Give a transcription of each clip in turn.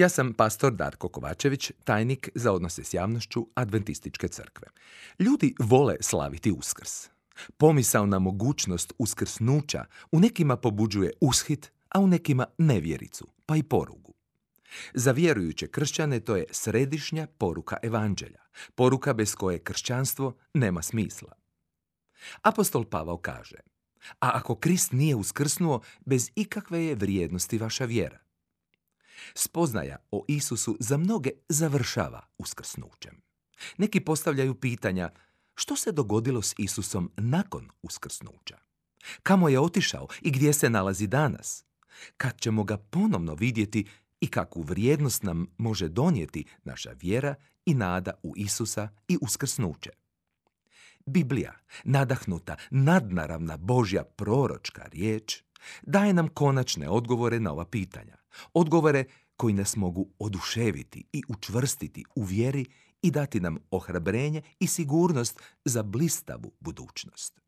Ja sam pastor Darko Kovačević, tajnik za odnose s javnošću Adventističke crkve. Ljudi vole slaviti uskrs. Pomisao na mogućnost uskrsnuća u nekima pobuđuje ushit, a u nekima nevjericu, pa i porugu. Za vjerujuće kršćane to je središnja poruka evanđelja, poruka bez koje kršćanstvo nema smisla. Apostol Pavao kaže, a ako Krist nije uskrsnuo, bez ikakve je vrijednosti vaša vjera. Spoznaja o Isusu za mnoge završava uskrsnućem. Neki postavljaju pitanja što se dogodilo s Isusom nakon uskrsnuća? Kamo je otišao i gdje se nalazi danas? Kad ćemo ga ponovno vidjeti i kakvu vrijednost nam može donijeti naša vjera i nada u Isusa i uskrsnuće? Biblija, nadahnuta, nadnaravna Božja proročka riječ, daje nam konačne odgovore na ova pitanja. Odgovore koji nas mogu oduševiti i učvrstiti u vjeri i dati nam ohrabrenje i sigurnost za blistavu budućnost.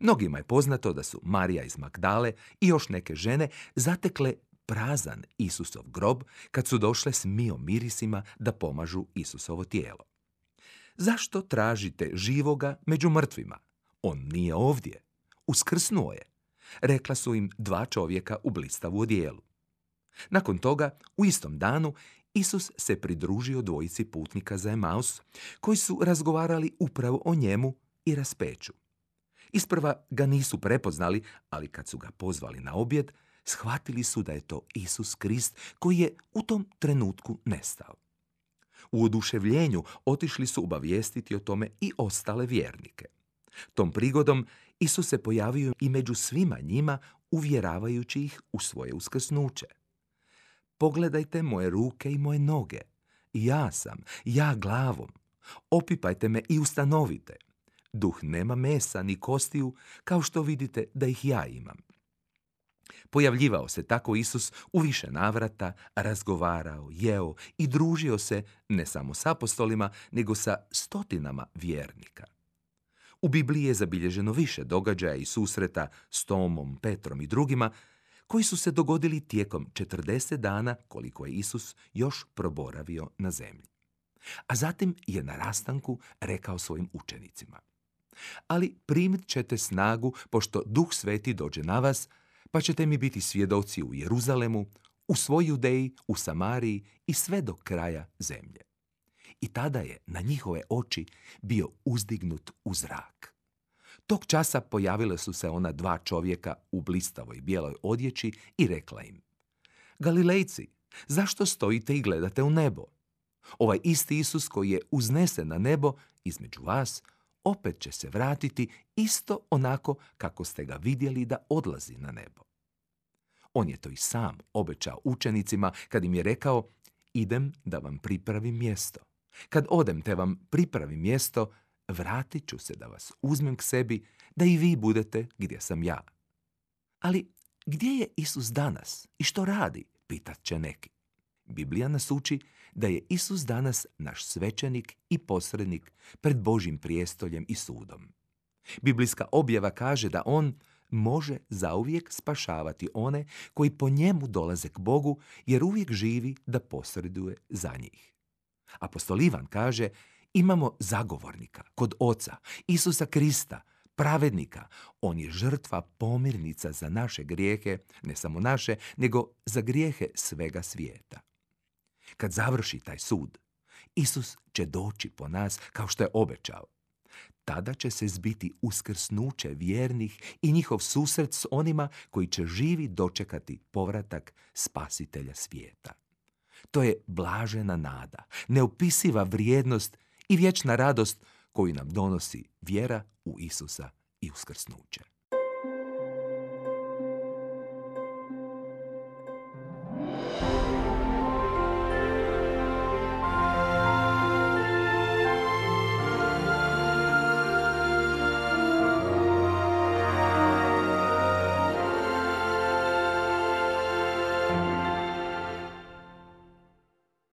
Mnogima je poznato da su Marija iz Magdale i još neke žene zatekle prazan Isusov grob kad su došle s mijom mirisima da pomažu Isusovo tijelo. Zašto tražite živoga među mrtvima? On nije ovdje. Uskrsnuo je. Rekla su im dva čovjeka u blistavu odijelu. Nakon toga, u istom danu, Isus se pridružio dvojici putnika za Emaus, koji su razgovarali upravo o njemu i raspeću. Isprva ga nisu prepoznali, ali kad su ga pozvali na objed, shvatili su da je to Isus Krist koji je u tom trenutku nestao. U oduševljenju otišli su obavijestiti o tome i ostale vjernike. Tom prigodom Isus se pojavio i među svima njima, uvjeravajući ih u svoje uskrsnuće. Pogledajte moje ruke i moje noge. Ja sam, ja glavom. Opipajte me i ustanovite. Duh nema mesa ni kostiju, kao što vidite da ih ja imam. Pojavljivao se tako Isus u više navrata, razgovarao, jeo i družio se ne samo s apostolima, nego sa stotinama vjernika. U Bibliji je zabilježeno više događaja i susreta s Tomom, Petrom i drugima, koji su se dogodili tijekom 40 dana koliko je Isus još proboravio na zemlji. A zatim je na rastanku rekao svojim učenicima. Ali primit ćete snagu pošto Duh Sveti dođe na vas, pa ćete mi biti svjedoci u Jeruzalemu, u svoj Judeji, u Samariji i sve do kraja zemlje. I tada je na njihove oči bio uzdignut u zrak. Tog časa pojavile su se ona dva čovjeka u blistavoj bijeloj odjeći i rekla im Galilejci, zašto stojite i gledate u nebo? Ovaj isti Isus koji je uznesen na nebo između vas, opet će se vratiti isto onako kako ste ga vidjeli da odlazi na nebo. On je to i sam obećao učenicima kad im je rekao idem da vam pripravim mjesto. Kad odem te vam pripravim mjesto, vratit ću se da vas uzmem k sebi, da i vi budete gdje sam ja. Ali gdje je Isus danas i što radi, pitat će neki. Biblija nas uči da je Isus danas naš svećenik i posrednik pred Božim prijestoljem i sudom. Biblijska objava kaže da on može zauvijek spašavati one koji po njemu dolaze k Bogu jer uvijek živi da posreduje za njih. Apostol Ivan kaže imamo zagovornika kod Oca, Isusa Krista, pravednika. On je žrtva pomirnica za naše grijehe, ne samo naše, nego za grijehe svega svijeta. Kad završi taj sud, Isus će doći po nas kao što je obećao. Tada će se zbiti uskrsnuće vjernih i njihov susret s onima koji će živi dočekati povratak spasitelja svijeta. To je blažena nada, neopisiva vrijednost i vječna radost koju nam donosi vjera u Isusa i uskrsnuće.